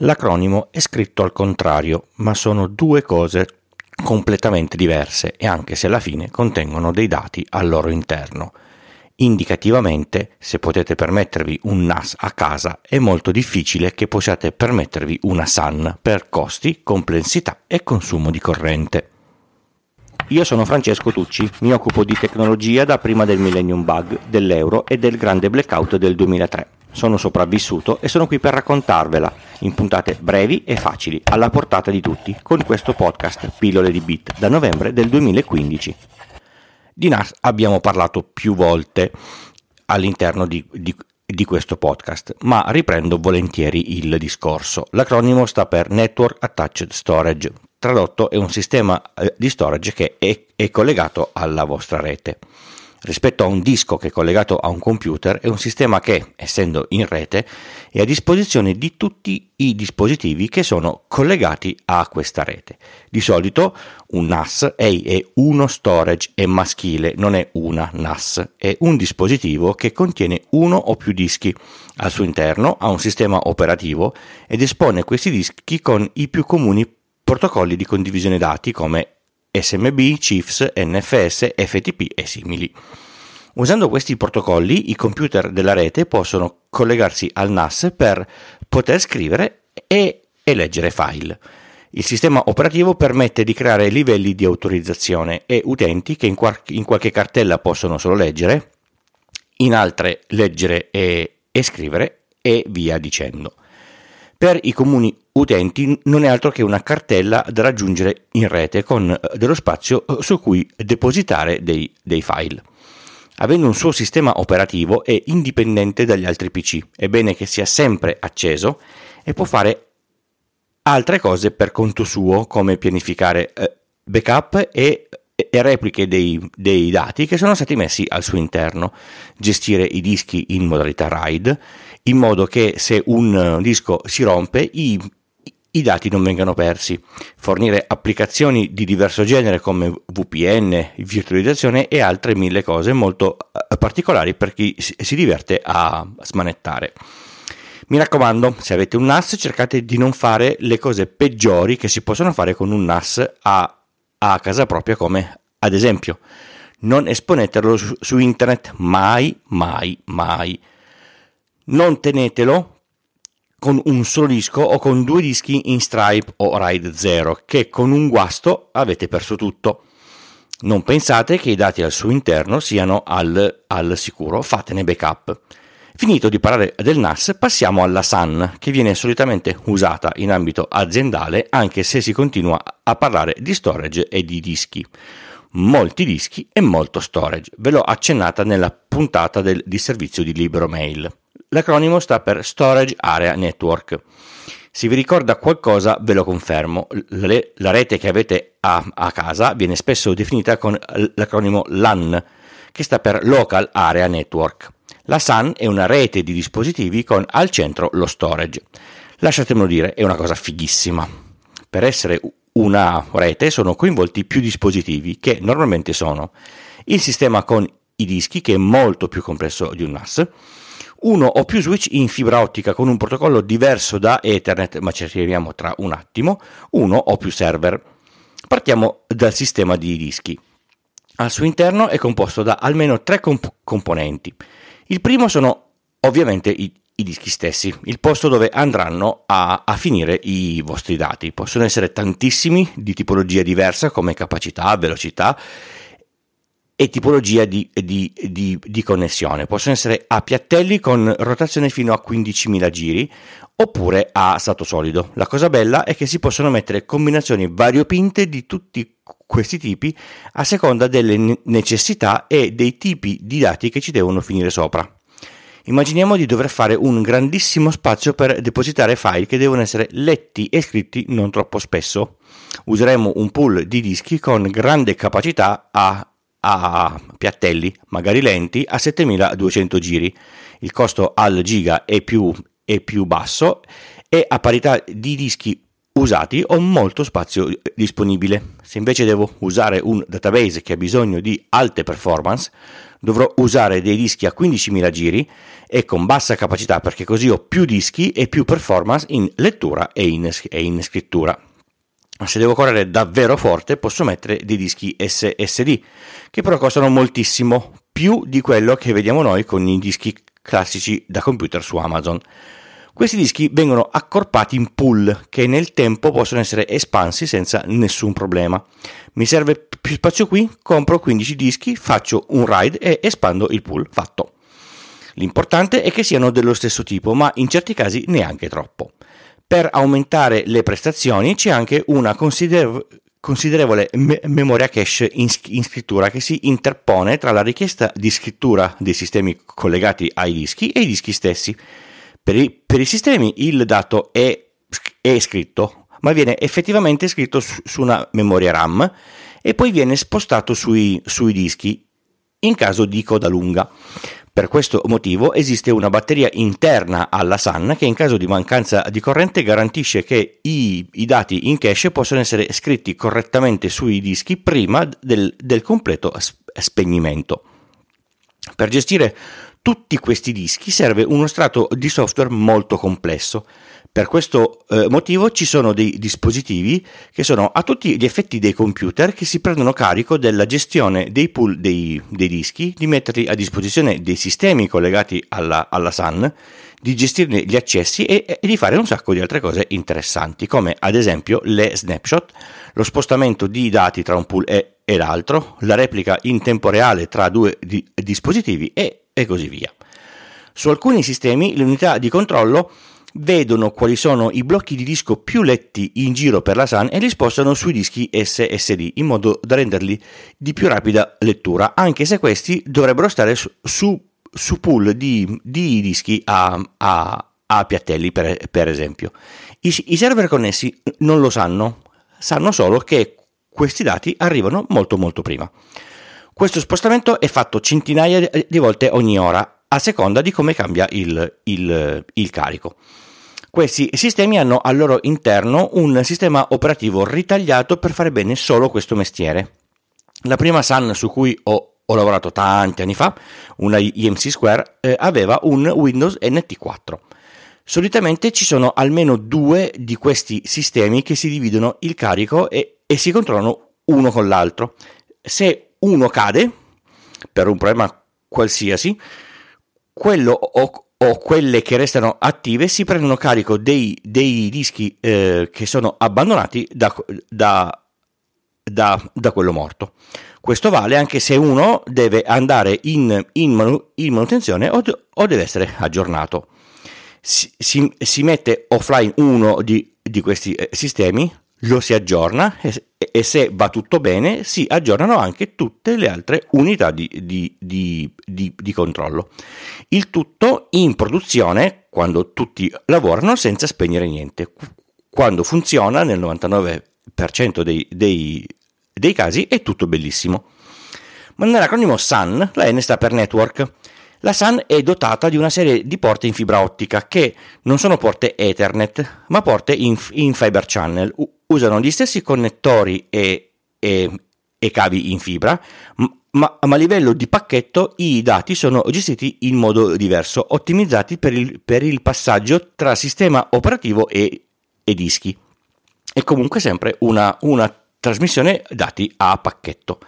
L'acronimo è scritto al contrario, ma sono due cose completamente diverse e anche se alla fine contengono dei dati al loro interno. Indicativamente, se potete permettervi un NAS a casa, è molto difficile che possiate permettervi una SAN per costi, complessità e consumo di corrente. Io sono Francesco Tucci, mi occupo di tecnologia da prima del Millennium Bug, dell'euro e del grande blackout del 2003 sono sopravvissuto e sono qui per raccontarvela in puntate brevi e facili, alla portata di tutti, con questo podcast Pillole di Bit da novembre del 2015. Di NAS abbiamo parlato più volte all'interno di, di, di questo podcast, ma riprendo volentieri il discorso. L'acronimo sta per Network Attached Storage, tradotto è un sistema eh, di storage che è, è collegato alla vostra rete rispetto a un disco che è collegato a un computer è un sistema che, essendo in rete, è a disposizione di tutti i dispositivi che sono collegati a questa rete. Di solito un NAS è uno storage, è maschile, non è una NAS, è un dispositivo che contiene uno o più dischi. Al suo interno ha un sistema operativo ed espone questi dischi con i più comuni protocolli di condivisione dati come SMB, CIFS, NFS, FTP e simili. Usando questi protocolli, i computer della rete possono collegarsi al NAS per poter scrivere e, e leggere file. Il sistema operativo permette di creare livelli di autorizzazione e utenti che in, qual- in qualche cartella possono solo leggere, in altre leggere e, e scrivere e via dicendo. Per i comuni utenti non è altro che una cartella da raggiungere in rete con eh, dello spazio eh, su cui depositare dei, dei file. Avendo un suo sistema operativo è indipendente dagli altri PC, è bene che sia sempre acceso e può fare altre cose per conto suo come pianificare eh, backup e e repliche dei, dei, dati che sono stati messi al suo interno, gestire i dischi in modalità RAID, in modo che se un disco si rompe i, i dati non vengano persi, fornire applicazioni di diverso genere come VPN, virtualizzazione e altre mille cose molto eh, particolari per chi si diverte a smanettare. Mi raccomando, se avete un NAS cercate di non fare le cose peggiori che si possono fare con un NAS a a casa propria come ad esempio non esponetelo su, su internet mai, mai, mai. Non tenetelo con un solo disco o con due dischi in Stripe o RAID 0 che con un guasto avete perso tutto. Non pensate che i dati al suo interno siano al, al sicuro, fatene backup. Finito di parlare del NAS, passiamo alla SAN, che viene solitamente usata in ambito aziendale anche se si continua a parlare di storage e di dischi. Molti dischi e molto storage. Ve l'ho accennata nella puntata del di Libero Mail. L'acronimo sta per Storage Area Network. Se vi ricorda qualcosa, ve lo confermo. La rete che avete a, a casa viene spesso definita con l'acronimo LAN, che sta per Local Area Network. La SAN è una rete di dispositivi con al centro lo storage. Lasciatemelo dire, è una cosa fighissima. Per essere una rete sono coinvolti più dispositivi che normalmente sono il sistema con i dischi che è molto più complesso di un NAS, uno o più switch in fibra ottica con un protocollo diverso da Ethernet, ma ci arriviamo tra un attimo, uno o più server. Partiamo dal sistema di dischi. Al suo interno è composto da almeno tre comp- componenti. Il primo sono ovviamente i, i dischi stessi, il posto dove andranno a, a, finire i vostri dati. Possono essere tantissimi di tipologia diversa come capacità, velocità e tipologia di, di, di, di, connessione. Possono essere a piattelli con rotazione fino a 15.000 giri oppure a stato solido. La cosa bella è che si possono mettere combinazioni variopinte di tutti questi tipi a seconda delle necessità e dei tipi di dati che ci devono finire sopra. Immaginiamo di dover fare un grandissimo spazio per depositare file che devono essere letti e scritti non troppo spesso. Useremo un pool di dischi con grande capacità a, a piattelli, magari lenti, a 7200 giri. Il costo al giga è più, è più basso e a parità di dischi usati ho molto spazio disponibile. Se invece devo usare un database che ha bisogno di alte performance, dovrò usare dei dischi a 15.000 giri e con bassa capacità perché così ho più dischi e più performance in lettura e in, e in scrittura. Se devo correre davvero forte posso mettere dei dischi SSD che però costano moltissimo, più di quello che vediamo noi con i dischi classici da computer su Amazon. Questi dischi vengono accorpati in pool che nel tempo possono essere espansi senza nessun problema. Mi serve più spazio qui, compro 15 dischi, faccio un ride e espando il pool. Fatto. L'importante è che siano dello stesso tipo, ma in certi casi neanche troppo. Per aumentare le prestazioni c'è anche una considerevole considerevole me- memoria cache in, in, scrittura che si interpone tra la richiesta di scrittura dei sistemi collegati ai dischi e i dischi stessi. Per i, per i sistemi il dato è, è, scritto, ma viene effettivamente scritto su, su, una memoria RAM e poi viene spostato sui, sui dischi in caso di coda lunga. Per questo motivo esiste una batteria interna alla SAN che in caso di mancanza di corrente garantisce che i, i dati in cache possano essere scritti correttamente sui dischi prima del, del completo spegnimento. Per gestire tutti questi dischi serve uno strato di software molto complesso. Per questo eh, motivo ci sono dei dispositivi che sono a tutti gli effetti dei computer che si prendono carico della gestione dei pool dei, dei dischi, di metterli a disposizione dei sistemi collegati alla, alla SAN, di gestirne gli accessi e, e, di fare un sacco di altre cose interessanti, come ad esempio le snapshot, lo spostamento di dati tra un pool e, e l'altro, la replica in tempo reale tra due di, dispositivi e e così via. Su alcuni sistemi le unità di controllo vedono quali sono i blocchi di disco più letti in giro per la SAN e li spostano sui dischi SSD in modo da renderli di più rapida lettura, anche se questi dovrebbero stare su, su, pool di, di, dischi a, a, a piattelli, per, per esempio. I, I server connessi non lo sanno, sanno solo che questi dati arrivano molto molto prima. Questo spostamento è fatto centinaia di volte ogni ora, a seconda di come cambia il, il, il carico. Questi sistemi hanno al loro interno un sistema operativo ritagliato per fare bene solo questo mestiere. La prima SAN su cui ho, ho lavorato tanti anni fa, una IMC Square, eh, aveva un Windows NT4. Solitamente ci sono almeno due di questi sistemi che si dividono il carico e, e si controllano uno con l'altro. Se uno cade per un problema qualsiasi, quello o, o quelle che restano attive si prendono carico dei, dei dischi eh, che sono abbandonati da, da, da, da, quello morto. Questo vale anche se uno deve andare in, in, manu, in manutenzione o, o, deve essere aggiornato. Si, si, si mette offline uno di, di questi eh, sistemi, lo si aggiorna e, e, se va tutto bene si aggiornano anche tutte le altre unità di, di, di, di, controllo. Il tutto in produzione quando tutti lavorano senza spegnere niente. Quando funziona nel 99% dei, dei, dei casi è tutto bellissimo. Ma nell'acronimo SAN la N sta per Network la SAN è dotata di una serie di porte in fibra ottica che non sono porte Ethernet, ma porte in, in Fiber Channel. U- usano gli stessi connettori e, e, e cavi in fibra, ma, ma, a livello di pacchetto i dati sono gestiti in modo diverso, ottimizzati per il, per il passaggio tra sistema operativo e, e dischi. È comunque sempre una, una trasmissione dati a pacchetto.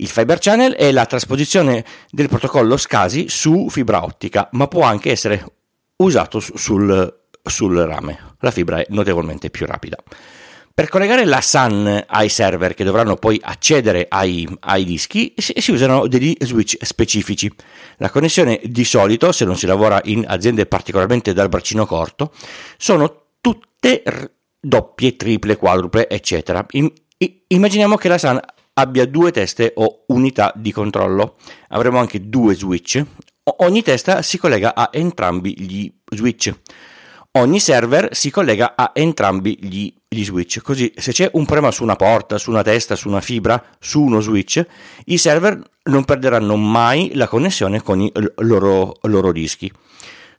Il Fiber Channel è la trasposizione del protocollo SCSI su fibra ottica, ma può anche essere usato sul, sul rame. La fibra è notevolmente più rapida. Per collegare la SAN ai server che dovranno poi accedere ai, ai dischi si, si, usano degli switch specifici. La connessione di solito, se non si lavora in aziende particolarmente dal braccino corto, sono tutte doppie, triple, quadruple, eccetera. I, immaginiamo che la SAN abbia due teste o unità di controllo. Avremo anche due switch. Ogni testa si collega a entrambi gli switch. Ogni server si collega a entrambi gli, gli, switch. Così, se c'è un problema su una porta, su una testa, su una fibra, su uno switch, i server non perderanno mai la connessione con i loro, loro dischi.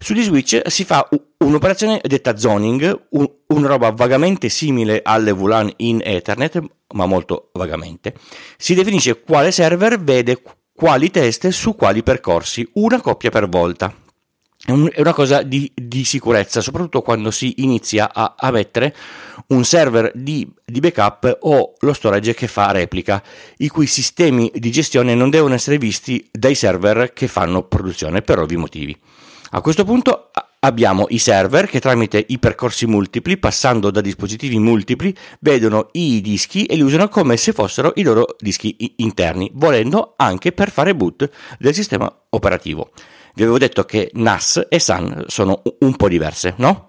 Sugli switch si fa un'operazione detta zoning, un, una roba vagamente simile alle VLAN in Ethernet, ma molto vagamente. Si definisce quale server vede quali test su quali percorsi, una coppia per volta. È una cosa di, di sicurezza, soprattutto quando si inizia a, a mettere un server di, di, backup o lo storage che fa replica, i cui sistemi di gestione non devono essere visti dai server che fanno produzione per ovvi motivi. A questo punto abbiamo i server che tramite i percorsi multipli, passando da dispositivi multipli, vedono i dischi e li usano come se fossero i loro dischi interni, volendo anche per fare boot del sistema operativo. Vi avevo detto che NAS e SAN sono un po' diverse, no?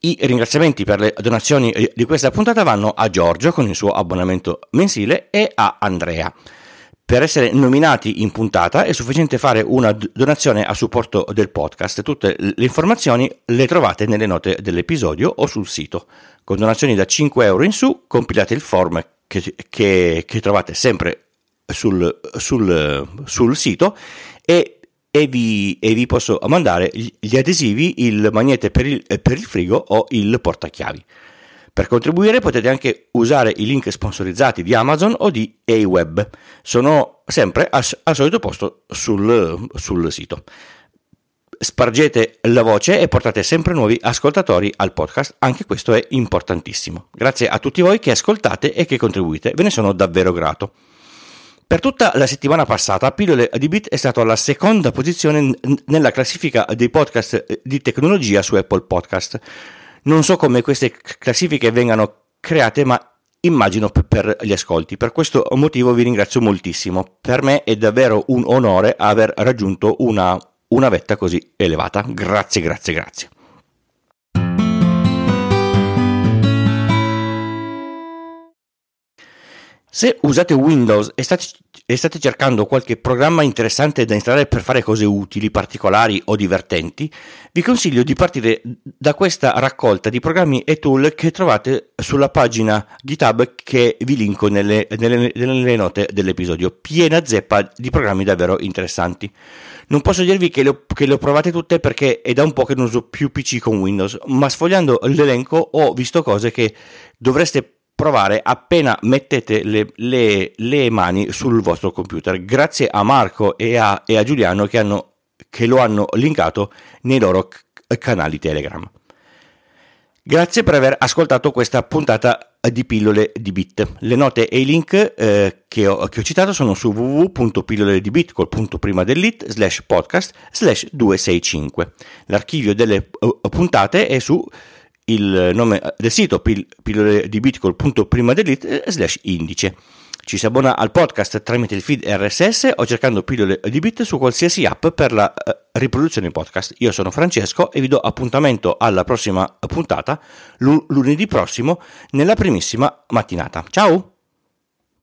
I ringraziamenti per le donazioni di questa puntata vanno a Giorgio con il suo abbonamento mensile e a Andrea. Per essere nominati in puntata è sufficiente fare una donazione a supporto del podcast. Tutte le informazioni le trovate nelle note dell'episodio o sul sito. Con donazioni da 5 euro in su compilate il form che, che, che trovate sempre sul, sul, sul sito e e vi, e vi, posso mandare gli adesivi, il magnete per il, per il, frigo o il portachiavi. Per contribuire potete anche usare i link sponsorizzati di Amazon o di AWeb, sono sempre al, al solito posto sul, sul sito. Spargete la voce e portate sempre nuovi ascoltatori al podcast, anche questo è importantissimo. Grazie a tutti voi che ascoltate e che contribuite, ve ne sono davvero grato. Per tutta la settimana passata, Pillole di Bit è stato alla seconda posizione nella classifica dei podcast di tecnologia su Apple Podcast. Non so come queste classifiche vengano create, ma immagino per gli ascolti. Per questo motivo vi ringrazio moltissimo. Per me è davvero un onore aver raggiunto una, una vetta così elevata. Grazie, grazie, grazie. Se usate Windows e state, e state, cercando qualche programma interessante da installare per fare cose utili, particolari o divertenti, vi consiglio di partire da questa raccolta di programmi e tool che trovate sulla pagina GitHub che vi linko nelle, nelle, nelle note dell'episodio, piena zeppa di programmi davvero interessanti. Non posso dirvi che le, che le ho provate tutte perché è da un po' che non uso più PC con Windows, ma sfogliando l'elenco ho visto cose che dovreste provare appena mettete le, le, le, mani sul vostro computer. Grazie a Marco e a, e a Giuliano che, hanno, che, lo hanno linkato nei loro canali Telegram. Grazie per aver ascoltato questa puntata di pillole di bit. Le note e i link eh, che, ho, che, ho, citato sono su www.pilloledibit col punto prima dell'it slash podcast slash 265. L'archivio delle uh, puntate è su il nome del sito pil- pillole di bitcoin.prima dell'it eh, slash indice. Ci si abbona al podcast tramite il feed RSS o cercando pillole di bit su qualsiasi app per la uh, riproduzione podcast. Io sono Francesco e vi do appuntamento alla prossima puntata lunedì prossimo nella primissima mattinata. Ciao!